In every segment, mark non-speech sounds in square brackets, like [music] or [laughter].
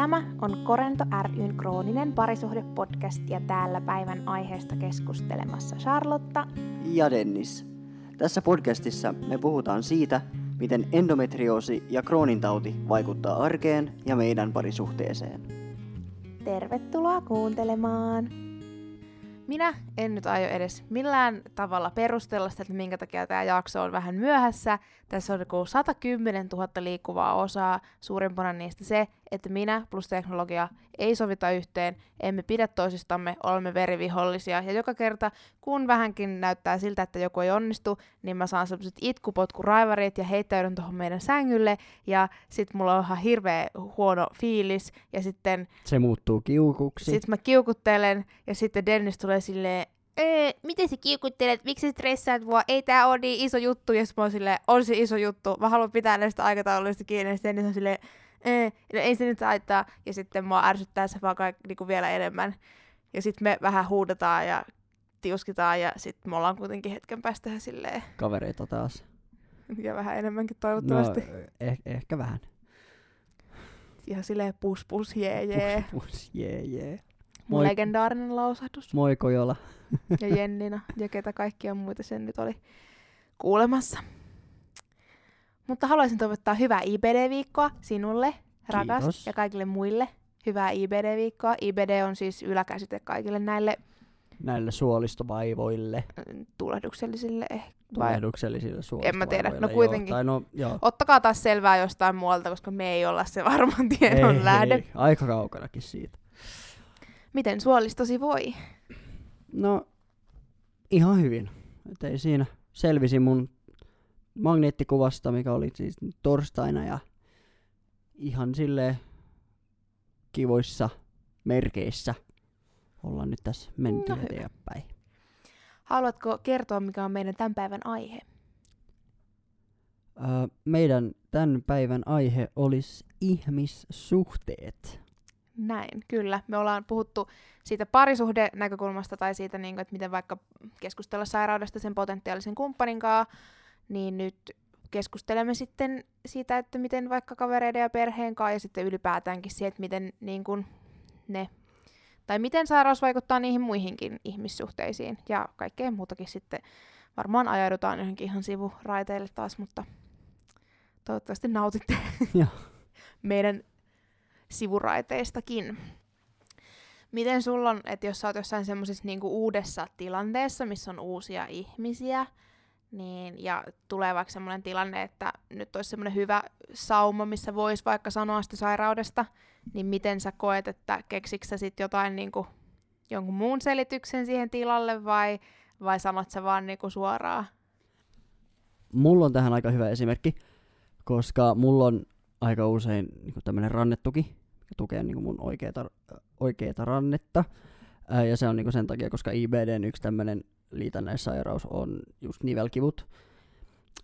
Tämä on Korento ryn krooninen parisuhdepodcast ja täällä päivän aiheesta keskustelemassa Charlotta ja Dennis. Tässä podcastissa me puhutaan siitä, miten endometrioosi ja kroonintauti vaikuttaa arkeen ja meidän parisuhteeseen. Tervetuloa kuuntelemaan! Minä en nyt aio edes millään tavalla perustella sitä, että minkä takia tämä jakso on vähän myöhässä. Tässä on 110 000 liikkuvaa osaa, suurimpana niistä se, että minä plus teknologia ei sovita yhteen, emme pidä toisistamme, olemme verivihollisia. Ja joka kerta, kun vähänkin näyttää siltä, että joku ei onnistu, niin mä saan sellaiset itkupotkuraivarit ja heittäydyn tuohon meidän sängylle. Ja sit mulla on ihan hirveä huono fiilis. Ja sitten... Se muuttuu kiukuksi. Sitten mä kiukuttelen ja sitten Dennis tulee silleen, ee, miten sä kiukuttelet, miksi sä stressaat mua, ei tää ole niin iso juttu, ja mä oon silleen, on se iso juttu, mä haluan pitää näistä aikatauluista kiinni, ja sitten on silleen, ee, no ei se nyt haittaa, ja sitten mua ärsyttää se vaan kaik, niinku vielä enemmän. Ja sitten me vähän huudetaan ja tiuskitaan, ja sitten me ollaan kuitenkin hetken päästä silleen... Kavereita taas. Ja vähän enemmänkin toivottavasti. No, eh- ehkä vähän. Ihan silleen pus pus jee jee. Pus pus jee jee. Moi. legendaarinen lausahdus. Moi Kojola. ja Jennina ja ketä kaikkia muita sen nyt oli kuulemassa. Mutta haluaisin toivottaa hyvää IBD-viikkoa sinulle, rakas, Kiitos. ja kaikille muille. Hyvää IBD-viikkoa. IBD on siis yläkäsite kaikille näille Näille suolistovaivoille. mm, tulehduksellisille ehkä. Tulehduksellisille suolistovaivoille. En mä tiedä, no joo. kuitenkin. Tai no, joo. Ottakaa taas selvää jostain muualta, koska me ei olla se varman tiedon ei, lähde. Ei, aika kaukanakin siitä. Miten suolistosi voi? No, ihan hyvin. Et ei siinä. Selvisi mun magneettikuvasta, mikä oli siis torstaina ja ihan sille kivoissa merkeissä ollaan nyt tässä menty No hyvä. eteenpäin. Haluatko kertoa, mikä on meidän tämän päivän aihe? Öö, meidän tämän päivän aihe olisi ihmissuhteet. Näin, kyllä. Me ollaan puhuttu siitä parisuhde näkökulmasta tai siitä, niin kuin, että miten vaikka keskustella sairaudesta sen potentiaalisen kumppanin kanssa, niin nyt keskustelemme sitten siitä, että miten vaikka kavereiden ja perheen kanssa ja sitten ylipäätäänkin siitä, että miten niin kuin ne, tai miten sairaus vaikuttaa niihin muihinkin ihmissuhteisiin ja kaikkeen muutakin sitten. Varmaan ajaudutaan johonkin ihan sivuraiteille taas, mutta toivottavasti nautitte [laughs] [laughs] meidän sivuraiteistakin. Miten sulla on, että jos sä oot jossain semmoisessa niinku uudessa tilanteessa, missä on uusia ihmisiä, niin, ja tulee vaikka semmoinen tilanne, että nyt olisi semmoinen hyvä sauma, missä voisi vaikka sanoa sitä sairaudesta, niin miten sä koet, että keksikö sä sit jotain niinku, jonkun muun selityksen siihen tilalle vai, vai sanot sä vaan niinku suoraan? Mulla on tähän aika hyvä esimerkki, koska mulla on aika usein niin tämmöinen rannetuki, mikä tukee niin mun oikeata, oikeata rannetta. Ää, ja se on niin sen takia, koska IBDn yksi tämmöinen liitännäissairaus on just nivelkivut.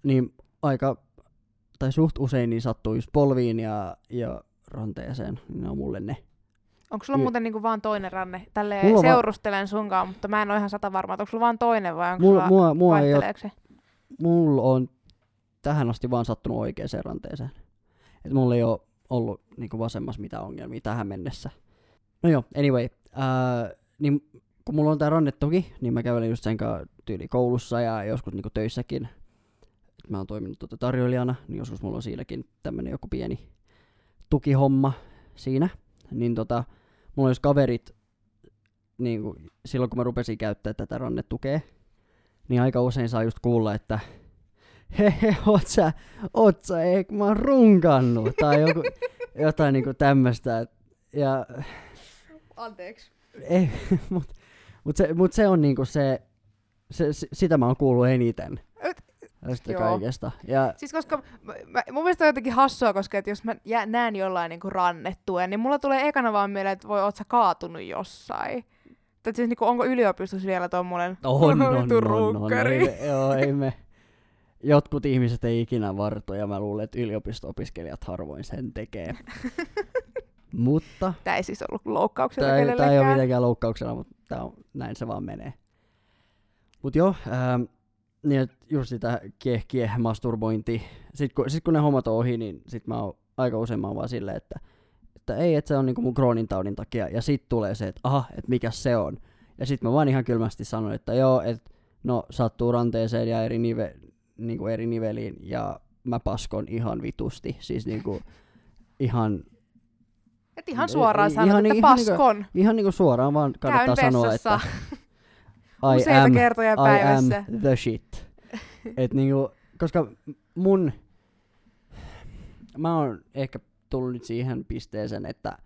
Niin aika, tai suht usein niin sattuu just polviin ja, ja ranteeseen. Niin ne on mulle ne. Onko sulla Y- muuten niinku vaan toinen ranne? Tälleen Mulla on va- seurustelen sunkaan, mutta mä en ole ihan sata varma, onko sulla vaan toinen vai onko Mulla, sulla mua, mua ei se? mulla on tähän asti vaan sattunut oikeaan ranteeseen. Et mulla ei ole ollut niinku vasemmassa mitään ongelmia tähän mennessä. No joo, anyway. Ää, niin kun mulla on tää rannetuki, niin mä kävelen just sen kanssa tyyli koulussa ja joskus niinku töissäkin. Et mä oon toiminut tuota tarjoilijana, niin joskus mulla on siinäkin tämmönen joku pieni tukihomma siinä. Niin tota, mulla on jos kaverit, niin kuin, silloin kun mä rupesin käyttää tätä rannetukea, niin aika usein saa just kuulla, että hehe, oot sä, oot sä, eikö mä oon runkannut, tai joku, jotain niinku tämmöstä. Ja Anteeksi. [laughs] ei, mut, mut, se, mut se on niinku se, se, se, sitä mä oon kuullut eniten. Tästä Joo. kaikesta. Ja Siis koska mä, mä, mun mielestä on jotenkin hassua, koska että jos mä jä, näen jollain niinku rannetuen, niin mulla tulee ekana vaan mieleen, että voi, oot sä kaatunut jossain. Tai siis niinku, onko yliopistossa vielä tommonen on, on, on, on, runkkari? ei, me- joo, ei me. Jotkut ihmiset ei ikinä varto, ja mä luulen, että yliopisto-opiskelijat harvoin sen tekee. [laughs] Mutta Tää ei siis ollut loukkauksena Tää ei, ole mitenkään loukkauksena, mutta tää on, näin se vaan menee. Mut joo, ähm, niin et just sitä kieh masturbointi. Sitten kun, sit kun ne hommat on ohi, niin sit mä oon, aika usein mä oon vaan silleen, että et että ei, että se on niinku mun Crohnin taudin takia. Ja sitten tulee se, että aha, että mikä se on. Ja sitten mä vaan ihan kylmästi sanoin, että joo, että no sattuu ranteeseen ja eri, nive, niinku eri niveliin ja mä paskon ihan vitusti. Siis niinku ihan, Et ihan suoraan I- sanot, ihan että niin- ihan paskon. ihan niinku suoraan vaan kannattaa Käyn sanoa, vessassa että [laughs] I useita am, kertoja I päivässä. am the shit. [laughs] Et niinku, koska mun, mä oon ehkä tullut nyt siihen pisteeseen, että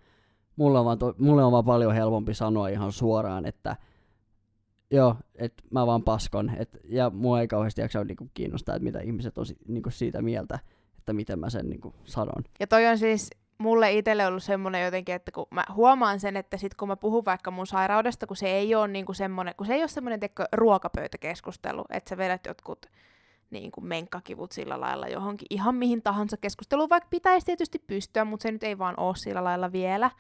mulle on vaan, to, mulle on vaan paljon helpompi sanoa ihan suoraan, että joo, että mä vaan paskon. Et, ja mua ei kauheasti jaksa niinku kiinnostaa, että mitä ihmiset on si, niinku siitä mieltä, että miten mä sen niinku sanon. Ja toi on siis mulle itselle ollut semmoinen jotenkin, että kun mä huomaan sen, että sit kun mä puhun vaikka mun sairaudesta, kun se ei ole niinku semmoinen, kun se ei ole semmoinen tiedätkö, ruokapöytäkeskustelu, että sä vedät jotkut niin kuin menkkakivut sillä lailla johonkin ihan mihin tahansa keskusteluun, vaikka pitäisi tietysti pystyä, mutta se nyt ei vaan ole sillä lailla vielä.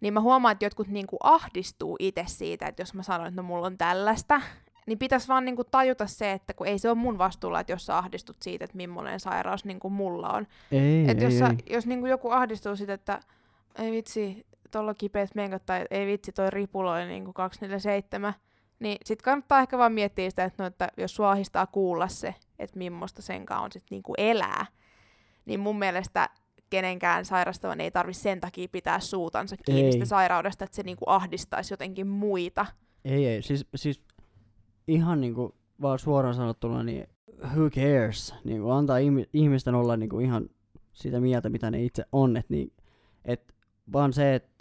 Niin mä huomaan, että jotkut niin kuin ahdistuu itse siitä, että jos mä sanon, että no mulla on tällaista, niin pitäisi vaan niin kuin tajuta se, että kun ei se ole mun vastuulla, että jos sä ahdistut siitä, että millainen sairaus niin kuin mulla on. Ei, Et ei, jos, sä, ei. jos niinku joku ahdistuu siitä, että ei vitsi, tuolla kipeät menkat tai ei vitsi, toi ripuloi niinku 247, niin sit kannattaa ehkä vaan miettiä sitä, että, no, että jos sua ahdistaa kuulla se, että millaista senkaan on sit niinku elää, niin mun mielestä kenenkään sairastavan ei tarvi sen takia pitää suutansa kiinni sitä sairaudesta, että se niinku ahdistaisi jotenkin muita. Ei, ei. Siis, siis ihan niinku vaan suoraan sanottuna, niin who cares? Niinku antaa ihmi- ihmisten olla niinku ihan sitä mieltä, mitä ne itse on. Et niin, et vaan se, että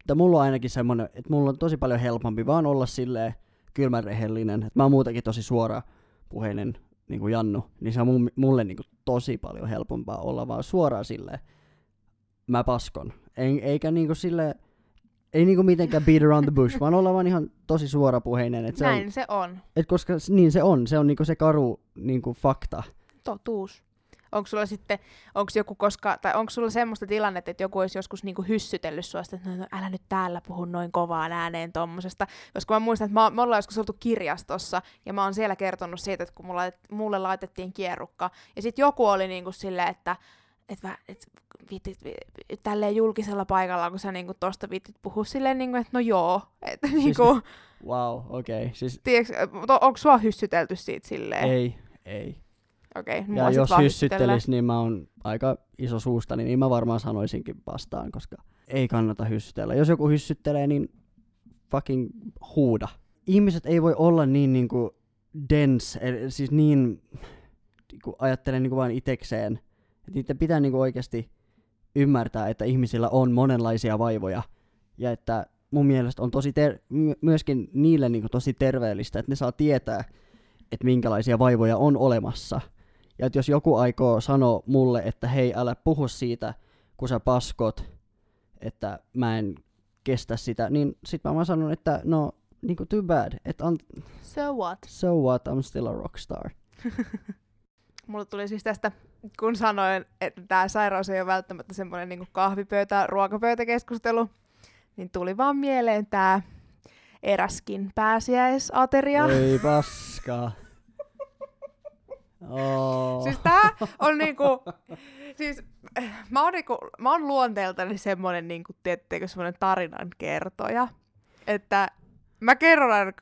että mulla on ainakin semmonen, että mulla on tosi paljon helpompi vaan olla silleen kylmän rehellinen. Mä oon muutenkin tosi suora puheinen niin kuin Jannu, niin se on mulle niin kuin tosi paljon helpompaa olla vaan suoraan silleen, mä paskon. En, eikä niin kuin silleen, ei niinku mitenkään beat around the bush, vaan olla vaan ihan tosi suorapuheinen. Et se Näin on, se on. et koska niin se on, se on niinku se karu niinku fakta. Totuus. Onko sulla sitten, onko joku koska, tai onko sulla semmoista tilannetta, että joku olisi joskus niinku hyssytellyt sua, että no, no, älä nyt täällä puhu noin kovaan ääneen tommosesta. Koska mä muistan, että mä, me ollaan joskus oltu kirjastossa, ja mä oon siellä kertonut siitä, että kun mulla, mulle laitettiin kierrukka, ja sitten joku oli niinku silleen, että et, vä- et, viitit, vi- tälleen julkisella paikalla, kun sä niinku tosta viitit puhua silleen, niinku, että no joo. Että niinku, Wow, okei. Okay. Siis tiedätkö, onko sua hyssytelty siitä silleen? ei, ei. Okei, okay, Ja jos hyssyttelis, niin mä oon aika iso suustani, niin mä varmaan sanoisinkin vastaan, koska ei kannata hyssytellä. Jos joku hyssyttelee, niin fucking huuda. Ihmiset ei voi olla niin niinku dense, eli siis niin, niinku ajattelen niinku vain itekseen. Et niiden pitää niinku oikeasti ymmärtää, että ihmisillä on monenlaisia vaivoja. Ja että mun mielestä on tosi ter- my- myöskin niille niinku tosi terveellistä, että ne saa tietää, että minkälaisia vaivoja on olemassa. Ja että jos joku aikoo sanoa mulle, että hei, älä puhu siitä, kun sä paskot, että mä en kestä sitä, niin sit mä vaan sanon, että no, niinku too bad, että on, So what? so what, I'm still a rockstar. [laughs] Mulle tuli siis tästä, kun sanoin, että tämä sairaus ei ole välttämättä semmoinen niin kahvipöytä, ruokapöytäkeskustelu, niin tuli vaan mieleen tämä eräskin pääsiäisateria. Ei paskaa. [laughs] Oh. Siis tää on niinku, siis mä oon, niinku, mä oon luonteeltani semmonen niinku, tiettekö, semmonen tarinan kertoja, että mä kerron aina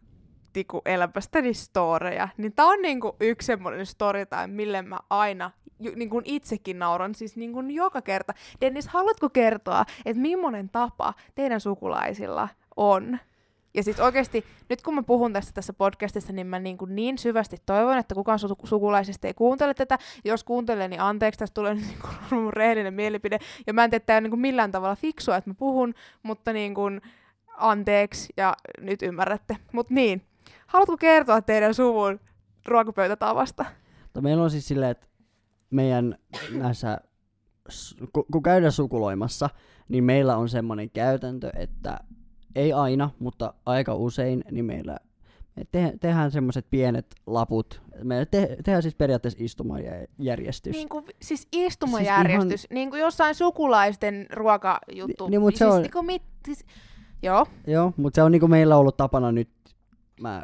niinku elämästäni storeja, niin tää on niinku yksi semmonen story time, mille mä aina ju, niinku itsekin nauran, siis niinku joka kerta. Dennis, haluatko kertoa, että millainen tapa teidän sukulaisilla on? Ja siis oikeasti, nyt kun mä puhun tästä tässä podcastissa, niin mä niin, kuin niin syvästi toivon, että kukaan su- sukulaisista ei kuuntele tätä. Jos kuuntelee, niin anteeksi, tästä tulee [laughs] niin kuin mun rehellinen mielipide. Ja mä en tee tää niin kuin millään tavalla fiksua, että mä puhun, mutta niin kuin anteeksi ja nyt ymmärrätte. Mutta niin, haluatko kertoa teidän suvun ruokapöytätavasta? Mutta meillä on siis silleen, että meidän näissä, kun käydään sukuloimassa, niin meillä on semmoinen käytäntö, että ei aina, mutta aika usein, niin meillä me te- tehdään semmoiset pienet laput. Me te- tehdään siis periaatteessa istumajärjestys. Niin kuin, siis istumajärjestys, siis ihan... niin kuin jossain sukulaisten ruokajuttu. Ni- niin, mut se siis, on- Niin kuin mit, siis, joo, Joo, mutta se on niinku meillä ollut tapana nyt, mä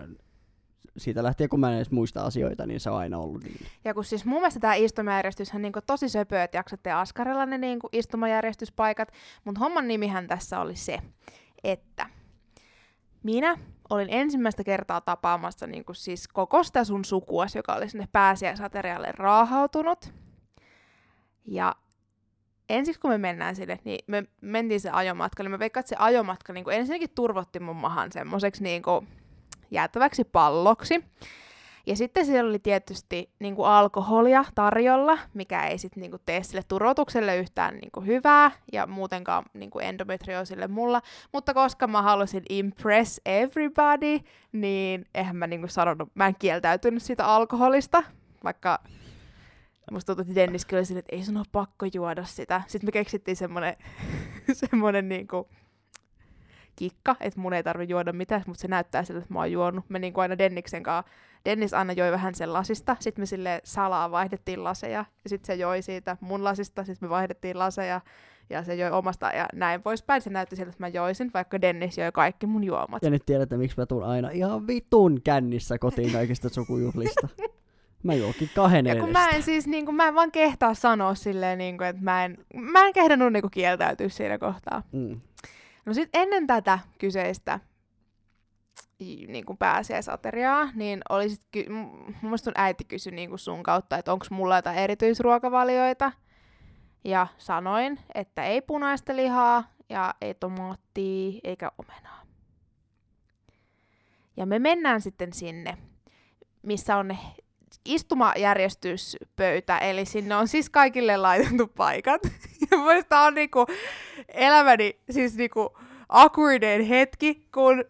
siitä lähtien, kun mä en edes muista asioita, niin se on aina ollut niin. Ja kun siis mun mielestä tämä istumajärjestys on niinku tosi söpö, että jaksatte askarella ne niinku istumajärjestyspaikat, mutta homman nimihän tässä oli se, että minä olin ensimmäistä kertaa tapaamassa niinku siis koko sitä sun sukuas, joka oli sinne pääsiäisaterialle raahautunut. Ja ensiksi kun me mennään sinne, niin me mentiin se ajomatka, niin mä veikkaan, että se ajomatka niin ensinnäkin turvotti mun mahan semmoiseksi niin jäätäväksi palloksi. Ja sitten siellä oli tietysti niin kuin alkoholia tarjolla, mikä ei sitten niin kuin tee sille turvotukselle yhtään niin kuin hyvää ja muutenkaan niin kuin endometrioosille mulla. Mutta koska mä halusin impress everybody, niin eihän mä niin kuin sanonut, mä en kieltäytynyt siitä alkoholista, vaikka musta tuntuu, että Dennis kyllä sille, että ei sun ole pakko juoda sitä. Sitten me keksittiin semmonen, [laughs] semmonen niinku kikka, että mun ei tarvi juoda mitään, mutta se näyttää siltä, että mä oon juonut. Me niinku aina Denniksen kanssa, Dennis aina joi vähän sen lasista, sitten me sille salaa vaihdettiin laseja, ja sitten se joi siitä mun lasista, sitten me vaihdettiin laseja, ja se joi omasta, ja näin poispäin. Se näytti siltä, että mä joisin, vaikka Dennis joi kaikki mun juomat. Ja nyt tiedätte, miksi mä tuun aina ihan vitun kännissä kotiin kaikista sukujuhlista. Mä juokin kahden Ja kun mä en siis, niin kuin, mä en vaan kehtaa sanoa silleen, niin kuin, että mä en, mä en kehdannut niin kuin, kieltäytyä siinä kohtaa. Mm. No sit ennen tätä kyseistä niin kuin pääsiäisateriaa, niin oli sit, ky- mun mielestä sun äiti kysyi niin kuin sun kautta, että onko mulla jotain erityisruokavalioita. Ja sanoin, että ei punaista lihaa ja ei tomaattia eikä omenaa. Ja me mennään sitten sinne, missä on istumajärjestyspöytä, eli sinne on siis kaikille laitettu paikat. [laughs] Ja muista on niinku elämäni siis niinku awkwardin hetki, kun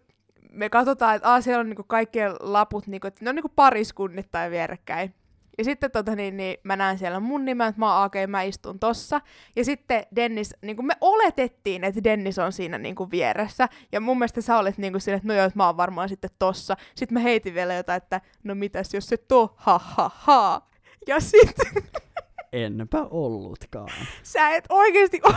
me katsotaan, että aah, siellä on niinku kaikkien laput, niinku, että ne on niinku pariskunnittain vierekkäin. Ja sitten tota, niin, niin, mä näen siellä mun nimen, että mä oon okay, mä istun tossa. Ja sitten Dennis, niin kuin me oletettiin, että Dennis on siinä niin kuin vieressä. Ja mun mielestä sä olet niin kuin siinä, että no joo, että mä oon varmaan sitten tossa. Sitten mä heitin vielä jotain, että no mitäs jos se to, ha ha ha. Ja sitten... Enpä ollutkaan. Sä et oikeesti ole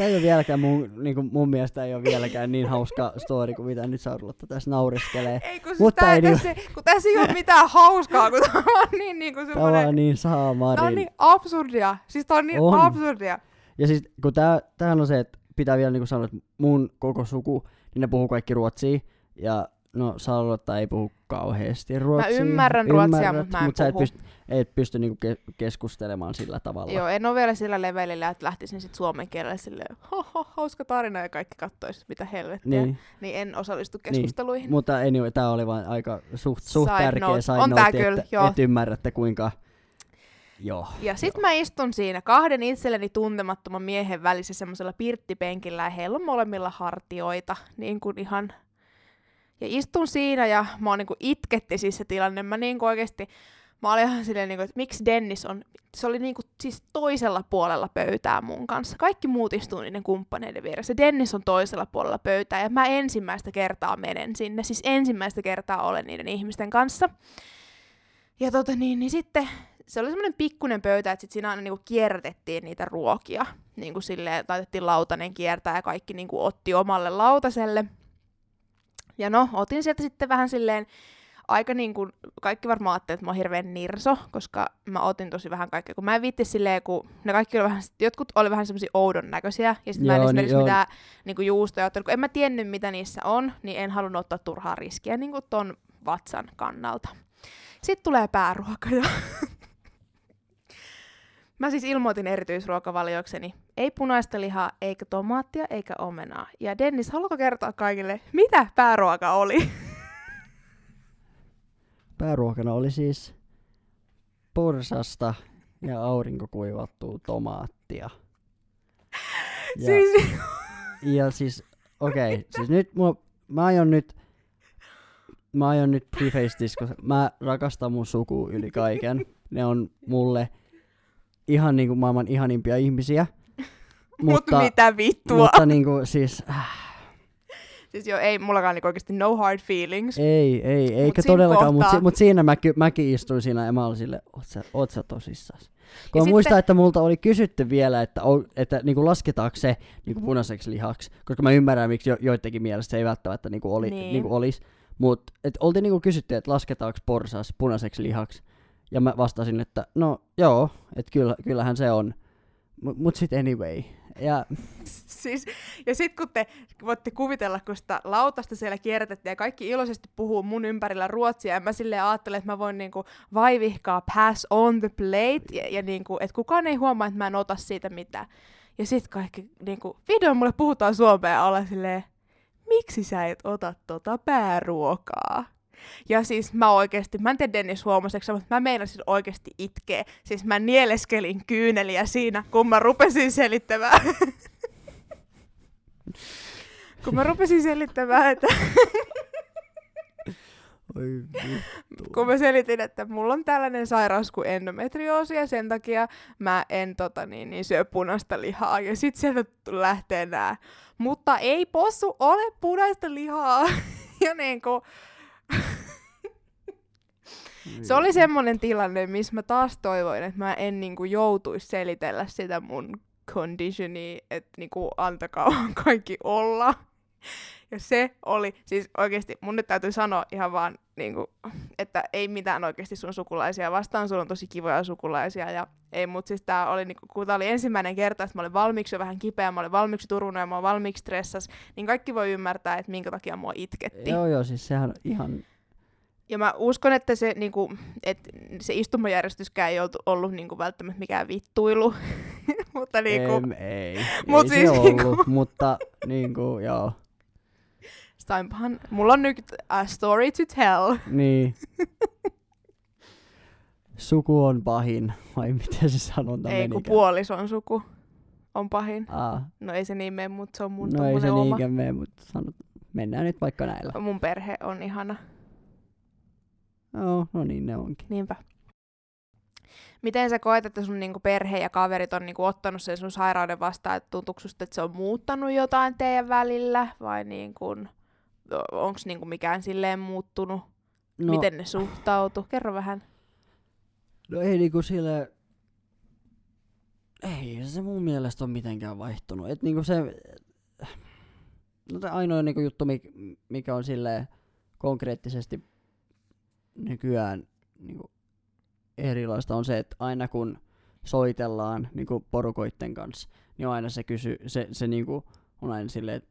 Tämä ei ole vieläkään mun, niin kuin mun mielestä ei ole vieläkään niin hauska story kuin mitä nyt Sarlotta tässä nauriskelee. Ei, kun, siis tää, ei tässä, kun tässä ei ole mitään hauskaa, kun tämä on niin, niin kuin semmoinen... Tämä on niin saamarin. Tämä on niin absurdia. Siis tämä on niin on. absurdia. Ja siis kun tää, tämähän on se, että pitää vielä niin kuin sanoa, että mun koko suku, niin ne puhuu kaikki ruotsia. Ja No Charlotte ei puhu kauheasti ruotsia. Mä ymmärrän ruotsia, mutta mä en mut sä et pysty, et pysty niinku ke- keskustelemaan sillä tavalla. Joo, en ole vielä sillä levelillä, että lähtisin sit suomen kielelle silleen, ho, hauska tarina ja kaikki kattois, mitä helvettiä. Niin. niin en osallistu niin. keskusteluihin. Niin. Mutta anyway, tää oli vain aika suht, suht side tärkeä note. side On note, kyllä, että, et ymmärrätte kuinka Joo, ja sit joo. mä istun siinä kahden itselleni tuntemattoman miehen välissä semmoisella pirttipenkillä ja heillä on molemmilla hartioita, niin kuin ihan ja istun siinä ja mä oon niinku itketti siis se tilanne. Mä niinku oikeesti, mä olin ihan silleen, niinku, että miksi Dennis on, se oli niinku siis toisella puolella pöytää mun kanssa. Kaikki muut istuu niiden kumppaneiden vieressä. Dennis on toisella puolella pöytää ja mä ensimmäistä kertaa menen sinne. Siis ensimmäistä kertaa olen niiden ihmisten kanssa. Ja tota niin, niin sitten se oli semmoinen pikkunen pöytä, että sit siinä aina niinku kierrätettiin niitä ruokia. Niinku silleen, laitettiin lautanen kiertää ja kaikki niinku otti omalle lautaselle. Ja no, otin sieltä sitten vähän silleen aika niin kuin, kaikki varmaan ajattelivat, että mä oon hirveän nirso, koska mä otin tosi vähän kaikkea, kun mä en viitti silleen, kun ne kaikki oli vähän, jotkut oli vähän semmoisia oudon näköisiä, ja sitten mä en esimerkiksi niin, mitään niin kuin juustoja ottanut, kun en mä tiennyt, mitä niissä on, niin en halunnut ottaa turhaa riskiä niin kuin ton vatsan kannalta. Sitten tulee pääruoka, ja [laughs] Mä siis ilmoitin erityisruokavaliokseni. Ei punaista lihaa, eikä tomaattia, eikä omenaa. Ja Dennis, haluatko kertoa kaikille, mitä pääruoka oli? [laughs] Pääruokana oli siis porsasta ja aurinkokuivattua tomaattia. Ja, siis... ja siis, okei, okay, siis nyt mua, mä aion nyt, mä aion nyt preface koska mä rakastan mun suku yli kaiken. Ne on mulle ihan niinku maailman ihanimpia ihmisiä. [laughs] mutta Mut mitä vittua? Mutta niinku siis... Äh. Siis joo, ei mullakaan niinku oikeasti no hard feelings. Ei, ei, eikä mut todellakaan, mutta si, mut siinä mäkin, mäkin istuin siinä ja mä olin silleen, oot sä, oot sä tosissas? Kun Ja mä sitten- muistan, että multa oli kysytty vielä, että, on, että niinku lasketaanko se niinku punaiseksi lihaksi, koska mä ymmärrän, miksi jo, joidenkin mielestä se ei välttämättä niinku oli, Niin. niinku olisi. Mutta oltiin niinku kysytty, että lasketaanko porsas punaiseksi lihaksi. Ja mä vastasin, että no joo, että kyllä, kyllähän se on. Mut, mut sit anyway. Ja [laughs] Siis, ja sitten kun te voitte kuvitella, kun sitä lautasta siellä kierrätettiin ja kaikki iloisesti puhuu mun ympärillä ruotsia, ja mä silleen ajattelen, että mä voin niinku vaivihkaa pass on the plate, ja, ja niinku, että kukaan ei huomaa, että mä en ota siitä mitään. Ja sitten kaikki niinku, videon mulle puhutaan suomea ja olla silleen, miksi sä et ota tota pääruokaa? Ja siis mä oikeesti, mä en tiedä Dennis huomaseks, mutta mä meinasin oikeesti itkeä. Siis mä nieleskelin kyyneliä siinä, kun mä rupesin selittämään. [laughs] kun mä rupesin selittämään, että [laughs] Oi kun mä selitin, että mulla on tällainen sairaus kuin endometrioosi ja sen takia mä en tota, niin, niin syö punaista lihaa. Ja sit sieltä lähtee nää. Mutta ei possu ole punaista lihaa. [laughs] ja niinku, se oli semmonen tilanne, missä mä taas toivoin, että mä en niinku joutuisi selitellä sitä mun conditionia, että niinku antakaa [laughs] kaikki olla. Ja se oli, siis oikeasti mun nyt täytyy sanoa ihan vaan, niinku, että ei mitään oikeasti sun sukulaisia vastaan, sulla on tosi kivoja sukulaisia ja ei, mut siis tää oli, niinku, kun tää oli ensimmäinen kerta, että mä olin valmiiksi jo vähän kipeä, mä olin valmiiksi turunut ja mä olin valmiiksi stressas, niin kaikki voi ymmärtää, että minkä takia mua itketti. Joo, joo, siis sehän on ihan... Ja mä uskon, että se, niinku, et se istumajärjestyskään ei oltu, ollut niinku, välttämättä mikään vittuilu. [laughs] mutta niinku, Em, ei, Mut ei siis se ollut, mutta niinku, joo. Steinpahan, mulla on nyt a story to tell. Niin. [laughs] Suku on pahin, vai miten se sanonta ei kun puolison suku on pahin. Aa, No ei se niin mene, mutta se on mun no ei se oma. niinkään mene, mutta sanot, mennään nyt vaikka näillä. Mun perhe on ihana. Joo, no niin ne onkin. Niinpä. Miten sä koet, että sun niinku perhe ja kaverit on niinku ottanut sen sun sairauden vastaan, että tuntuuko susta, että se on muuttanut jotain teidän välillä, vai niinku, onko niinku mikään silleen muuttunut? No, Miten ne suhtautu? Kerro vähän. no ei niinku sille... Ei se mun mielestä ole mitenkään vaihtunut. Et niinku se... No ainoa niinku juttu, mik- mikä on sille konkreettisesti nykyään niinku erilaista on se, että aina kun soitellaan niinku porukoitten kanssa, niin on aina se, kysy, se, se niinku on aina silleen, että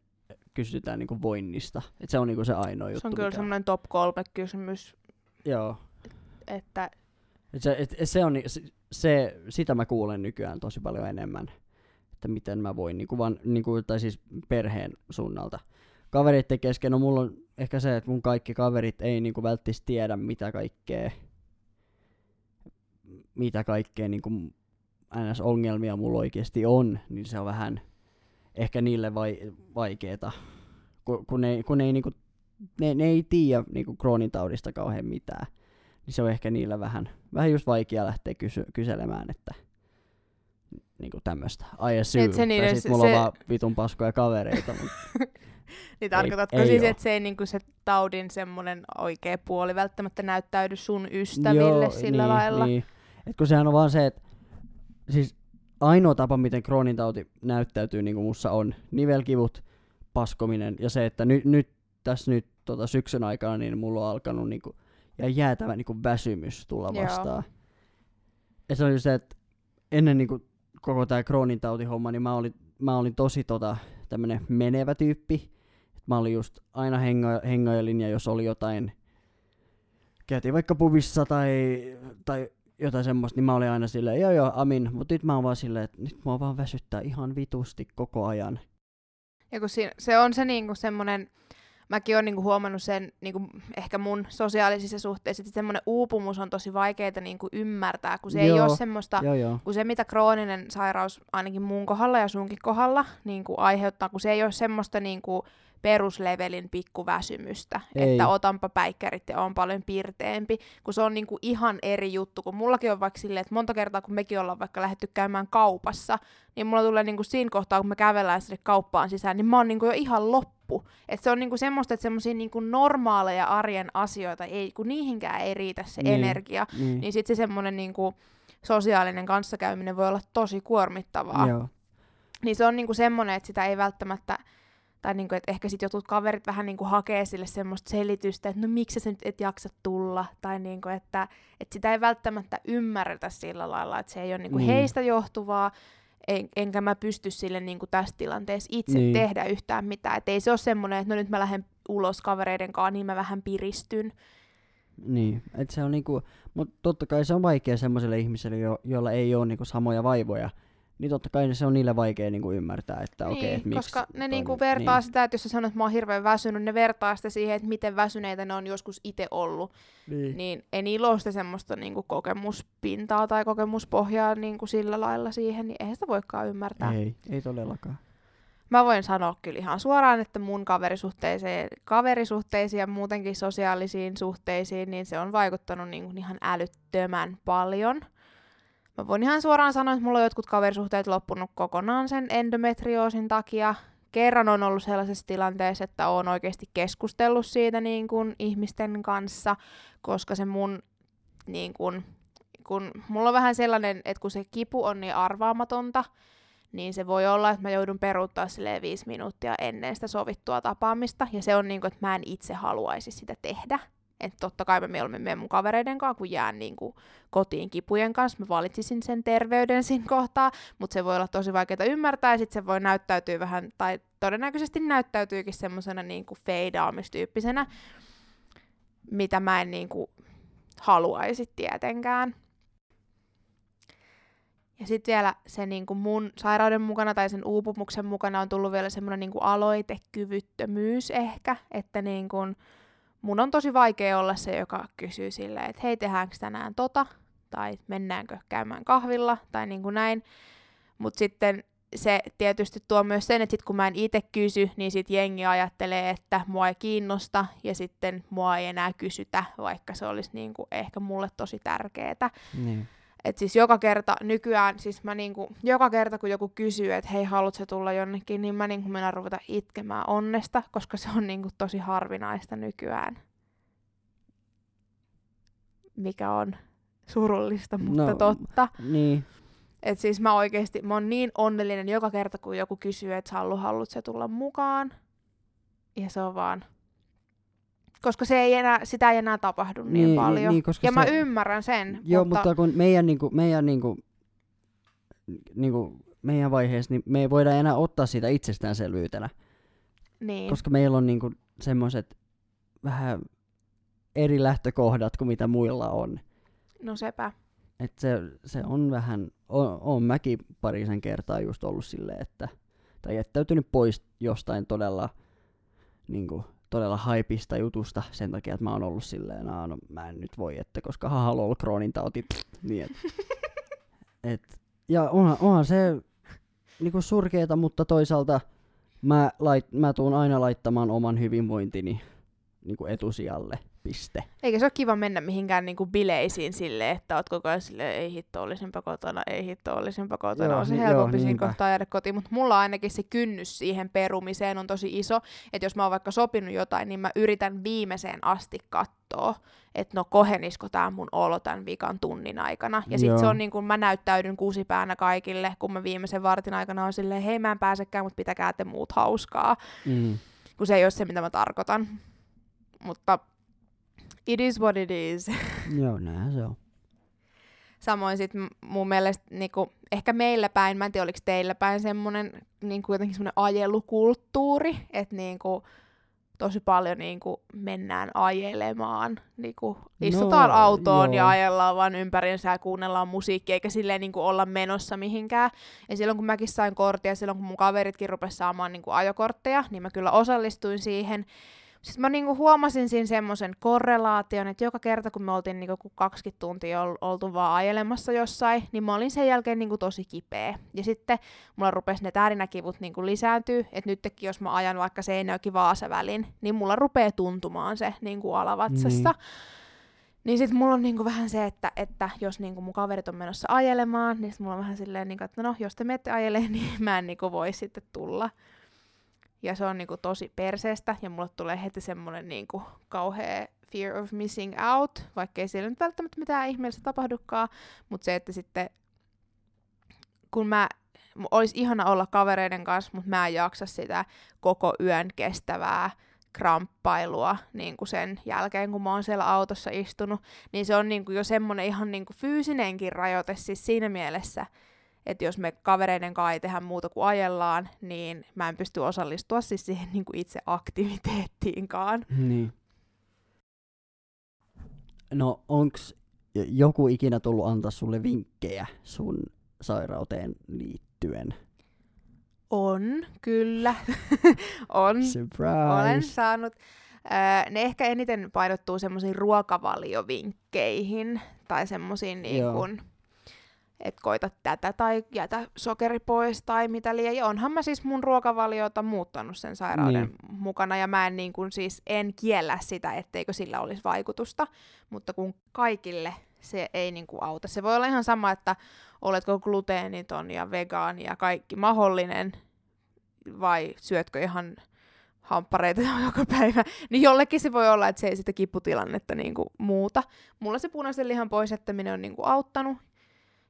kysytään niinku voinnista. Et se on niinku se ainoa juttu. Se on kyllä mikä semmoinen top kolme kysymys, Joo. että Et se, et, se on, se, se, sitä mä kuulen nykyään tosi paljon enemmän, että miten mä voin, niinku vaan, niinku, tai siis perheen suunnalta. Kavereiden kesken, no mulla on ehkä se, että mun kaikki kaverit ei niinku välttis tiedä, mitä kaikkea, mitä kaikkea niinku ns. ongelmia mulla oikeasti on, niin se on vähän ehkä niille vai, vaikeeta, kun, kun, ne, kun ei, niinku, ne, ne ei tiedä niinku Crohnin taudista kauhean mitään niin se on ehkä niillä vähän, vähän just vaikea lähteä kysy- kyselemään, että niinku tämmöstä. I assume. Et se niiden tai sit se- mulla on se- vaan vitun paskoja kavereita. Mut, [laughs] niin tarkoitatko ei siis, oo. että se ei niinku se taudin semmoinen oikea puoli välttämättä näyttäydy sun ystäville Joo, sillä niin, lailla? Niin. Et kun sehän on vaan se, että siis ainoa tapa, miten Crohnin tauti näyttäytyy niin kuin mussa on nivelkivut, paskominen ja se, että nyt, nyt tässä nyt tota, syksyn aikana niin mulla on alkanut niinku, ja jäätävä niinku väsymys tulla Joo. vastaan. Ja se on just se, että ennen niinku koko tää Crohnin tautihomma, niin mä olin, mä olin tosi tota, tämmönen menevä tyyppi. Et mä olin just aina hengo- hengailin ja jos oli jotain, käytiin vaikka pubissa tai, tai jotain semmoista, niin mä olin aina silleen, joo joo, amin. Mutta nyt mä oon vaan silleen, että nyt mua vaan väsyttää ihan vitusti koko ajan. Ja kun siinä, se on se niinku semmoinen, mäkin olen niinku huomannut sen niinku, ehkä mun sosiaalisissa suhteissa, että semmoinen uupumus on tosi vaikeaa niinku ymmärtää, kun se ei Joo, ole semmoista, Joo joo. kun se mitä krooninen sairaus ainakin mun kohdalla ja sunkin kohdalla niin kuin aiheuttaa, kun se ei ole semmoista niin kuin peruslevelin pikkuväsymystä, Ei. että otanpa päikkärit ja on paljon pirteempi, kun se on niin kuin ihan eri juttu, kun mullakin on vaikka silleen, että monta kertaa kun mekin ollaan vaikka lähdetty käymään kaupassa, niin mulla tulee niin kuin siinä kohtaa, kun me kävellään sinne kauppaan sisään, niin mä oon niin kuin jo ihan loppu. Et se on niin kuin semmoista, että semmoisia niin kuin normaaleja arjen asioita, ei, kun niihinkään ei riitä se Niin. energia, Niin. niin sitten se semmoinen niinku sosiaalinen kanssakäyminen voi olla tosi kuormittavaa. Joo. Niin se on niinku semmoinen, että sitä ei välttämättä, tai niinku, että ehkä sitten jotkut kaverit vähän niinku hakee sille semmoista selitystä, että no miksi sä nyt et jaksa tulla, tai niinku, että, että sitä ei välttämättä ymmärretä sillä lailla, että se ei ole niinku Niin. heistä johtuvaa, en, enkä mä pysty sille niinku tässä tilanteessa itse Niin. tehdä yhtään mitään. Et ei se ole semmoinen, että no nyt mä lähden ulos kavereiden kanssa, niin mä vähän piristyn. Niin, että se on niinku, mutta totta kai se on vaikea semmoiselle ihmiselle, jo, jolla ei ole niinku samoja vaivoja, niin totta kai se on niille vaikea niinku ymmärtää, että niin, okei, että miksi koska ne toi niinku vertaa niin, sitä, että jos sä sanot, että mä oon hirveän väsynyt, ne vertaa sitä siihen, että miten väsyneitä ne on joskus itse ollut. niin. Niin ei niillä ole sitä semmoista niinku kokemuspintaa tai kokemuspohjaa niinku sillä lailla siihen, niin eihän sitä voikaan ymmärtää. Ei, ei todellakaan. Mä voin sanoa kyllä ihan suoraan, että mun kaverisuhteeseen, kaverisuhteisiin ja muutenkin sosiaalisiin suhteisiin, niin se on vaikuttanut niin kuin ihan älyttömän paljon. Mä voin ihan suoraan sanoa, että mulla on jotkut kaverisuhteet loppunut kokonaan sen endometrioosin takia. Kerran on ollut sellaisessa tilanteessa, että oon oikeasti keskustellut siitä niin kuin ihmisten kanssa, koska se mun niin kuin, kun mulla on vähän sellainen, että kun se kipu on niin arvaamatonta, niin se voi olla, että mä joudun peruuttaa silleen viisi minuuttia ennen sitä sovittua tapaamista, ja se on niin kuin, että mä en itse haluaisi sitä tehdä. Että totta kai mä mieluummin menen mun kavereiden kanssa, kun jään niin kuin kotiin kipujen kanssa. Mä valitsisin sen terveyden siinä kohtaa, mutta se voi olla tosi vaikeaa ymmärtää, ja sitten se voi näyttäytyä vähän, tai todennäköisesti näyttäytyykin semmoisena niin kuin feidaamistyyppisenä, mitä mä en niin kuin haluaisi tietenkään. Ja sitten vielä se niinku mun sairauden mukana tai sen uupumuksen mukana on tullut vielä semmoinen niinku aloitekyvyttömyys ehkä, että niinku mun on tosi vaikea olla se, joka kysyy silleen, että hei, tehdäänkö tänään tota, tai mennäänkö käymään kahvilla, tai niinku näin. Mutta sitten se tietysti tuo myös sen, että sit kun mä en itse kysy, niin sit jengi ajattelee, että mua ei kiinnosta, ja sitten mua ei enää kysytä, vaikka se olisi niinku ehkä mulle tosi tärkeetä. Niin. Et siis joka kerta nykyään, siis mä niinku, joka kerta kun joku kysyy, että hei, haluatko tulla jonnekin, niin mä niinku mennään ruveta itkemään onnesta, koska se on niinku tosi harvinaista nykyään. Mikä on surullista, mutta No, totta. Niin, Et siis mä oikeesti, mä oon niin onnellinen joka kerta, kun joku kysyy, että Sallu, haluat se tulla mukaan? Ja se on vaan... Koska se ei enää, sitä ei enää tapahdu niin, Niin, paljon. niin, koska ja mä se- ymmärrän sen. Joo, mutta, mutta, kun meidän, niinku, meidän, niinku, niinku, meidän vaiheessa, niin me ei voida enää ottaa sitä itsestäänselvyytenä, niin. koska meillä on niinku semmoiset vähän eri lähtökohdat kuin mitä muilla on. No sepä. Et se, se on vähän, on, on mäkin parisen kertaa just ollut silleen, että, tai jättäytynyt pois jostain todella, niinku, todella haipista jutusta sen takia, että mä oon ollut silleen, "Aa, no mä en nyt voi, että koska haha lol, Crohnin tauti, niin et, [laughs] et, ja onhan, onhan se niinku surkeeta, mutta toisaalta mä, lait, mä tuun aina laittamaan oman hyvinvointini niinku etusijalle, piste. Eikä se ole kiva mennä mihinkään niinku bileisiin silleen, että oot koko ajan silleen, ei hitto, olisinpa kotona, ei hitto, olisinpa kotona. Joo, on se ni- helpompi joo, siinä kohtaa jäädä kotiin, mutta mulla ainakin se kynnys siihen perumiseen on tosi iso, että jos mä oon vaikka sopinut jotain, niin mä yritän viimeiseen asti katsoa, että no kohenisko tää mun olo tämän vikan tunnin aikana. Ja sit se on niin kuin mä näyttäydyn kuusipäänä kaikille, kun mä viimeisen vartin aikana on silleen, hei mä en pääsekään, mutta pitäkää te muut hauskaa Mm. kun se ei ole se, mitä mä tarkoitan. Mutta it is what it is. [laughs] Joo, näinhän se on. Samoin sit mun mielestä niinku, ehkä meillä päin, mä en tiedä oliko teillä päin semmonen niinku jotenkin semmonen ajelukulttuuri, että niinku, tosi paljon niinku mennään ajelemaan. Niinku, istutaan No, autoon ja joo. ajellaan vaan ympäriinsä ja kuunnellaan musiikkia, eikä silleen niinku olla menossa mihinkään. Ja silloin kun mäkin sain korttia, silloin kun mun kaveritkin rupesi saamaan niinku ajokortteja, niin mä kyllä osallistuin siihen. Sitten mä niinku huomasin siinä semmoisen korrelaation, että joka kerta kun me oltiin niinku kun 20 tuntia ol, oltu vaan ajelemassa jossain, niin mä olin sen jälkeen niinku tosi kipeä. Ja sitten mulla rupesi ne tärinäkivut niinku lisääntyä, että nytkin jos mä ajan vaikka Seinäjoki Vaasa välin, niin mulla rupeaa tuntumaan se niinku alavatsassa. Niin. Niin sit mulla on niinku vähän se, että, että jos niinku mun kaverit on menossa ajelemaan, niin sit mulla on vähän silleen, niinku, että no jos te menette ajelemaan, [laughs] niin mä en niinku voi sitten tulla. Ja se on niinku tosi perseestä ja mulle tulee heti semmonen niinku kauhea fear of missing out, vaikka ei siellä nyt välttämättä mitään ihmeellistä tapahdukaan, mutta se, että sitten kun mä, olisi ihana olla kavereiden kanssa, mutta mä en jaksa sitä koko yön kestävää kramppailua niin kuin sen jälkeen, kun mä oon siellä autossa istunut, niin se on niin kuin jo semmoinen ihan niin kuin fyysinenkin rajoite siis siinä mielessä, että jos me kavereiden kanssa ei tehdä muuta kuin ajellaan, niin mä en pysty osallistua siis siihen niin kuin itse aktiviteettiinkaan. Niin. No onks joku ikinä tullut antaa sulle vinkkejä sun sairauteen liittyen? On, kyllä. [laughs] on. Surprise. Olen saanut. Öö, ne ehkä eniten painottuu semmoisiin ruokavaliovinkkeihin tai semmoisiin niin kuin, että koita tätä tai jätä sokeri pois tai mitä liian. Ja onhan mä siis mun ruokavaliota muuttanut sen sairauden niin. mukana ja mä en niin kuin siis en kiellä sitä, etteikö sillä olisi vaikutusta, mutta kun kaikille se ei niin kuin auta. Se voi olla ihan sama, että oletko gluteeniton ja vegaani ja kaikki mahdollinen, vai syötkö ihan hamppareita [laughs] joka päivä, niin jollekin se voi olla, että se ei sitä kipputilannetta niin kuin muuta. Mulla se punaisen lihan poisettaminen on niin kuin auttanut,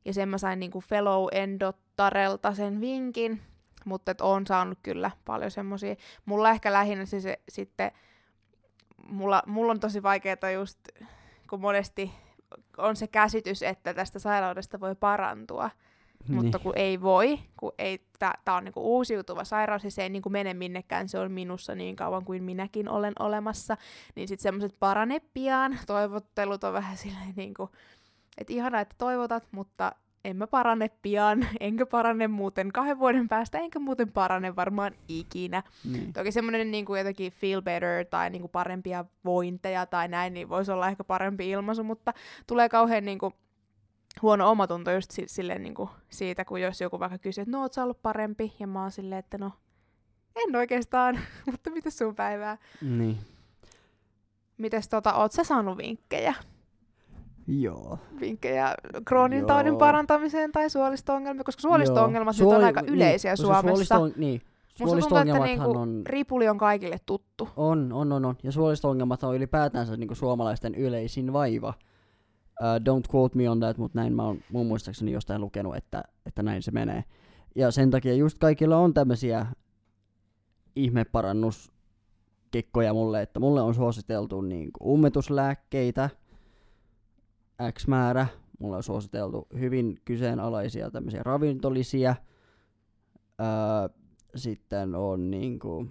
ja sen mä sain niin kuin fellow endottarelta sen vinkin, mutta et oon saanut kyllä paljon semmosia. Mulla ehkä lähinnä se, se sitten, mulla, mulla on tosi vaikeaa just, kun monesti on se käsitys, että tästä sairaudesta voi parantua, niin. mutta kun ei voi, kun ei, tämä on niinku uusiutuva sairaus ja se ei niinku mene minnekään, se on minussa niin kauan kuin minäkin olen olemassa, niin sitten semmoiset parane pian, toivottelut on vähän silleen niinku, että ihanaa, että toivotat, mutta en mä parane pian, [laughs] enkä parane muuten kahden vuoden päästä, enkä muuten parane varmaan ikinä. Niin. Toki semmoinen niin kuin jotenkin feel better tai niin kuin parempia vointeja tai näin, niin voisi olla ehkä parempi ilmaisu, mutta tulee kauhean niin kuin, huono omatunto just si- silleen niin kuin siitä, kun jos joku vaikka kysyy, että no oot sä ollut parempi, ja mä oon silleen, että no en oikeastaan, [laughs] mutta mitä sun päivää? Niin. Mites tota, oot sä saanut vinkkejä? Joo. vinkkejä kroonin taudin parantamiseen tai suolisto-ongelmia, koska suolisto-ongelmat Suoli- on aika niin, yleisiä niin, Suomessa. Suolisto- niin. Musta tuntuu, että niinku on... ripuli on kaikille tuttu. On, on, on, on. Ja suolisto-ongelmat on ylipäätänsä niinku suomalaisten yleisin vaiva. Uh, don't quote me on that, mutta näin mä oon mun muistaakseni jostain lukenut, että, että näin se menee. Ja sen takia just kaikilla on tämmöisiä ihmeparannuskekkoja mulle, että mulle on suositeltu niinku ummetuslääkkeitä – X määrä. Mulla on suositeltu hyvin kyseenalaisia tämmöisiä ravintolisia. Öö, sitten on niinku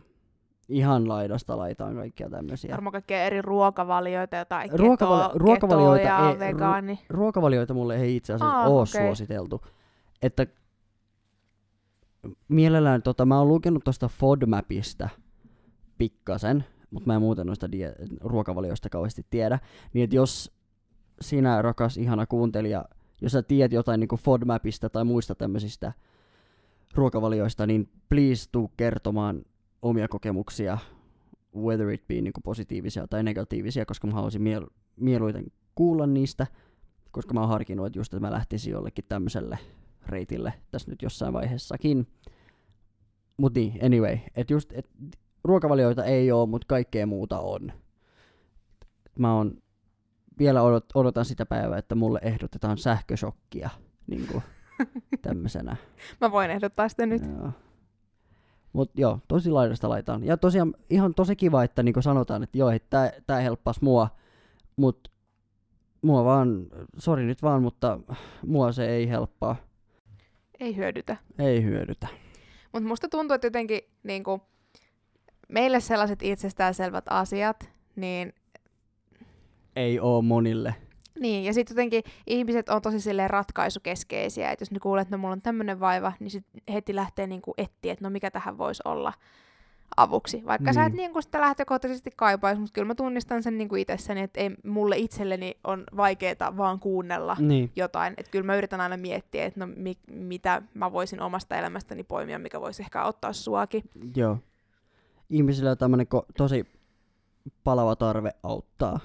ihan laidasta laitaan kaikkia tämmöisiä. Varmaan kaikkia eri ruokavalioita, tai Ruokavali- keto, ruokavalioita keto ja ei, vegaani. Ru- ruokavalioita mulle ei itse asiassa ah, ole okay. suositeltu. Että mielellään, tota, mä oon lukenut tuosta FODMAPista pikkasen, mutta mä en muuten noista die- ruokavalioista kauheasti tiedä. Niin että jos sinä, rakas, ihana kuuntelija, jos sä tiedät jotain niin FODMAPista tai muista tämmöisistä ruokavalioista, niin please tuu kertomaan omia kokemuksia, whether it be niin positiivisia tai negatiivisia, koska mä haluaisin miel- mieluiten kuulla niistä, koska mä oon harkinnut, että just että mä lähtisin jollekin tämmöiselle reitille tässä nyt jossain vaiheessakin. Mut niin, anyway, että just, et ruokavalioita ei oo, mutta kaikkea muuta on. Mä oon vielä odot, odotan sitä päivää, että mulle ehdotetaan sähköshokkia niin kuin [laughs] tämmöisenä. Mä voin ehdottaa sitä nyt. Joo. Mut joo, tosi laidasta laitaan. Ja tosiaan ihan tosi kiva, että niinku sanotaan, että joo, että tää helppas mua, mut mua vaan, sori nyt vaan, mutta mua se ei helppaa. Ei hyödytä. Ei hyödytä. Mut musta tuntuu, että jotenkin niinku, meille sellaiset itsestäänselvät asiat, niin ei ole monille. Niin, ja sitten jotenkin ihmiset on tosi silleen ratkaisukeskeisiä, että jos ne kuulee, että no mulla on tämmöinen vaiva, niin sitten heti lähtee niinku etsiä, että no mikä tähän voisi olla avuksi. Vaikka niin. sä et niin kuin sitä lähtökohtaisesti kaipaisi, mutta kyllä mä tunnistan sen niin kuin itsessäni, että ei, mulle itselleni on vaikeaa vaan kuunnella niin. jotain. Että kyllä mä yritän aina miettiä, että no mi- mitä mä voisin omasta elämästäni poimia, mikä voisi ehkä auttaa suakin. Joo. Ihmisillä on tämmöinen ko- tosi palava tarve auttaa.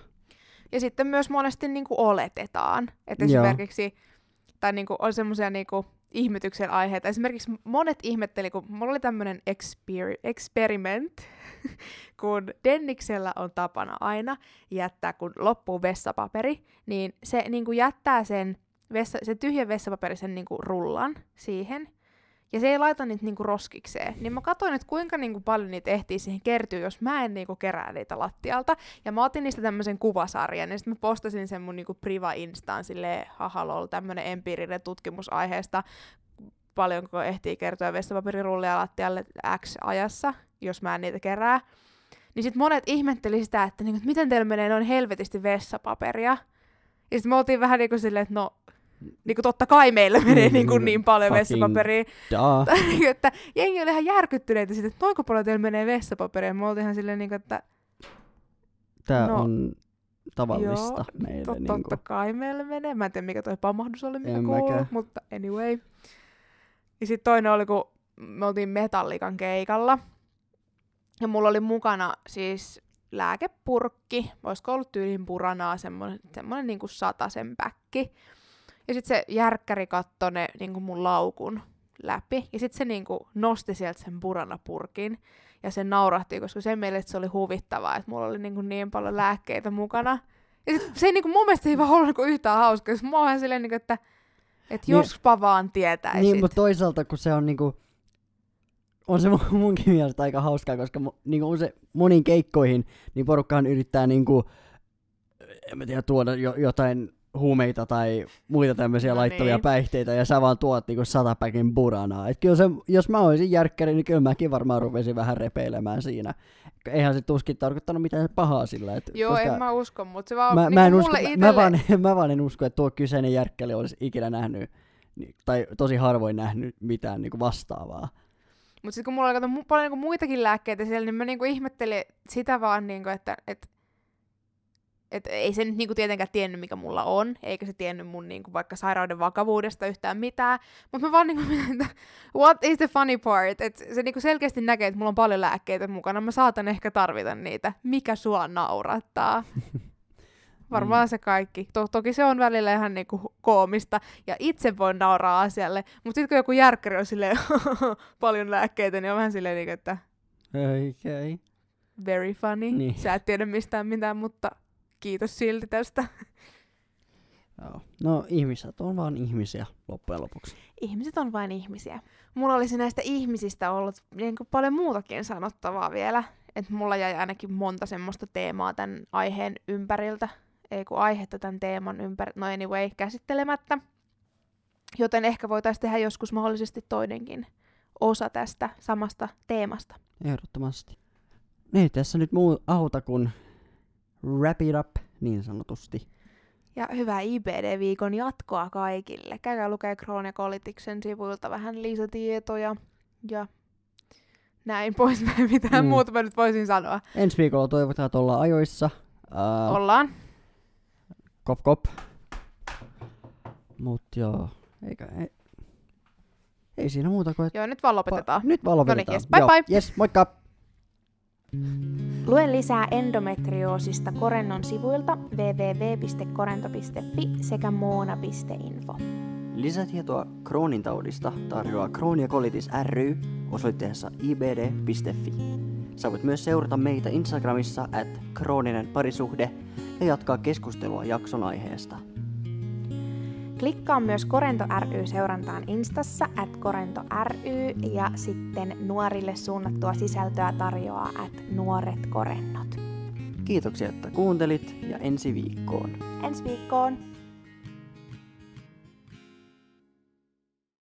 Ja sitten myös monesti niin kuin oletetaan. Että esimerkiksi, tai niin kuin on semmoisia niin kuin ihmetyksen aiheita. Esimerkiksi monet ihmetteli, kun mulla oli tämmöinen exper- experiment, [laughs] kun Denniksellä on tapana aina jättää, kun loppuu vessapaperi, niin se niin kuin jättää sen, vessa, sen tyhjän vessapaperisen niin kuin rullan siihen, ja se ei laita niitä niinku roskikseen. Niin mä katsoin, että kuinka niinku paljon niitä ehtii siihen kertyä, jos mä en niinku kerää niitä lattialta. Ja mä otin niistä tämmöisen kuvasarjan, ja sitten mä postasin sen mun niinku priva-instaan silleen, hahalol, tämmönen empiirinen tutkimus aiheesta, paljonko ehtii kertoa vessapaperirullia lattialle X ajassa, jos mä en niitä kerää. Niin sitten monet ihmetteli sitä, että, niinku, että miten teillä menee noin helvetisti vessapaperia. Ja sitten me oltiin vähän niin kuin silleen, että no niin kuin totta kai meillä menee niin, kuin niin paljon vessapaperia. [laughs] Niinku, että jengi oli ihan järkyttyneitä siitä, että noinko paljon teillä menee vessapaperia. Me oltiin ihan silleen, niin kuin, että... Tämä no, on tavallista joo, meille. To- niin totta kai meillä menee. Mä en tiedä, mikä toi pamahdus oli, mikä kuuluu, mutta anyway. Ja sitten toinen oli, kun me oltiin Metallikan keikalla. Ja mulla oli mukana siis lääkepurkki, voisiko ollut tyylin puranaa, semmoinen, semmoinen niin kuin satasen päkki. Ja sitten se järkkäri katsoi ne niin kuin mun laukun läpi. Ja sitten se niin kuin nosti sieltä sen puranapurkin. Ja se naurahti, koska sen mielestä se oli huvittavaa, että mulla oli niin, kuin niin paljon lääkkeitä mukana. Ja sit se ei niin kuin, mun mielestä ei vaan ollut niin yhtään hauska. Mä oon silleen, niin kuin, että, että niin, jospa vaan tietäisit. Niin, mutta toisaalta kun se on niin kuin, on se munkin mielestä aika hauskaa, koska niin kuin se moniin keikkoihin, niin porukkaan yrittää niin kuin, en mä tiedä, tuoda jo, jotain huumeita tai muita tämmöisiä no laittomia niin. päihteitä, ja sä vaan tuot niinku satapäkin buranaa. Et kyllä se, jos mä olisin järkkäri, niin kyllä mäkin varmaan rupesin vähän repeilemään siinä. Eihän se tuskin tarkoittanut mitään pahaa sillä. Et, Joo, en mä usko, mutta se vaan mä, niin mä, en usko, itelle... mä, vaan, [laughs] mä vaan en usko, että tuo kyseinen järkkäli olisi ikinä nähnyt, tai tosi harvoin nähnyt mitään niinku vastaavaa. Mutta sitten kun mulla oli kato, paljon niinku muitakin lääkkeitä siellä, niin mä niinku ihmettelin sitä vaan, niinku, että et, et ei se nyt niinku tietenkään tiennyt, mikä mulla on, eikä se tiennyt mun niinku vaikka sairauden vakavuudesta yhtään mitään. Mutta mä vaan niinku, what is the funny part? Et se niinku selkeästi näkee, että mulla on paljon lääkkeitä mukana, mä saatan ehkä tarvita niitä. Mikä sua naurattaa? [laughs] Varmaan mm. se kaikki. To- toki se on välillä ihan niinku koomista, ja itse voin nauraa asialle, mutta sitten kun joku järkkäri on silleen [laughs] paljon lääkkeitä, niin on vähän silleen, niinku, että... Okay. Very funny. Niin. Sä et tiedä mistään mitään, mutta kiitos silti tästä. Joo. No ihmiset on vain ihmisiä loppujen lopuksi. Ihmiset on vain ihmisiä. Mulla olisi näistä ihmisistä ollut niin kuin paljon muutakin sanottavaa vielä. Että mulla jäi ainakin monta semmoista teemaa tämän aiheen ympäriltä. Ei kun aihetta tämän teeman ympäri, no anyway, käsittelemättä. Joten ehkä voitaisiin tehdä joskus mahdollisesti toinenkin osa tästä samasta teemasta. Ehdottomasti. Ei tässä nyt muu auta kuin wrap it up niin sanotusti. Ja hyvää IBD-viikon jatkoa kaikille. Käykää lukee Kroonia Koliksen sivuilta vähän lisätietoja ja näin pois. [laughs] Mitään mm. muuta mä nyt voisin sanoa. Ensi viikolla toivotaan, että ollaan ajoissa. Uh, ollaan. Kop kop. Mut joo, eikä, ei, ei siinä muuta kuin... Joo, nyt vaan lopetetaan. Pa- nyt vaan lopetetaan. Noniin, yes, bye joo, bye. Yes, moikka. Lue lisää endometrioosista Korennon sivuilta www.korento.fi sekä moona.info. Lisätietoa Kroonin taudista tarjoaa Kroonia Kolitis ry osoitteessa ibd.fi. Sä voit myös seurata meitä Instagramissa at krooninen parisuhde ja jatkaa keskustelua jakson aiheesta. Klikkaa myös Korento ry seurantaan Instassa at Korento ry ja sitten nuorille suunnattua sisältöä tarjoaa at Nuoret Korennot. Kiitoksia, että kuuntelit ja ensi viikkoon. Ensi viikkoon.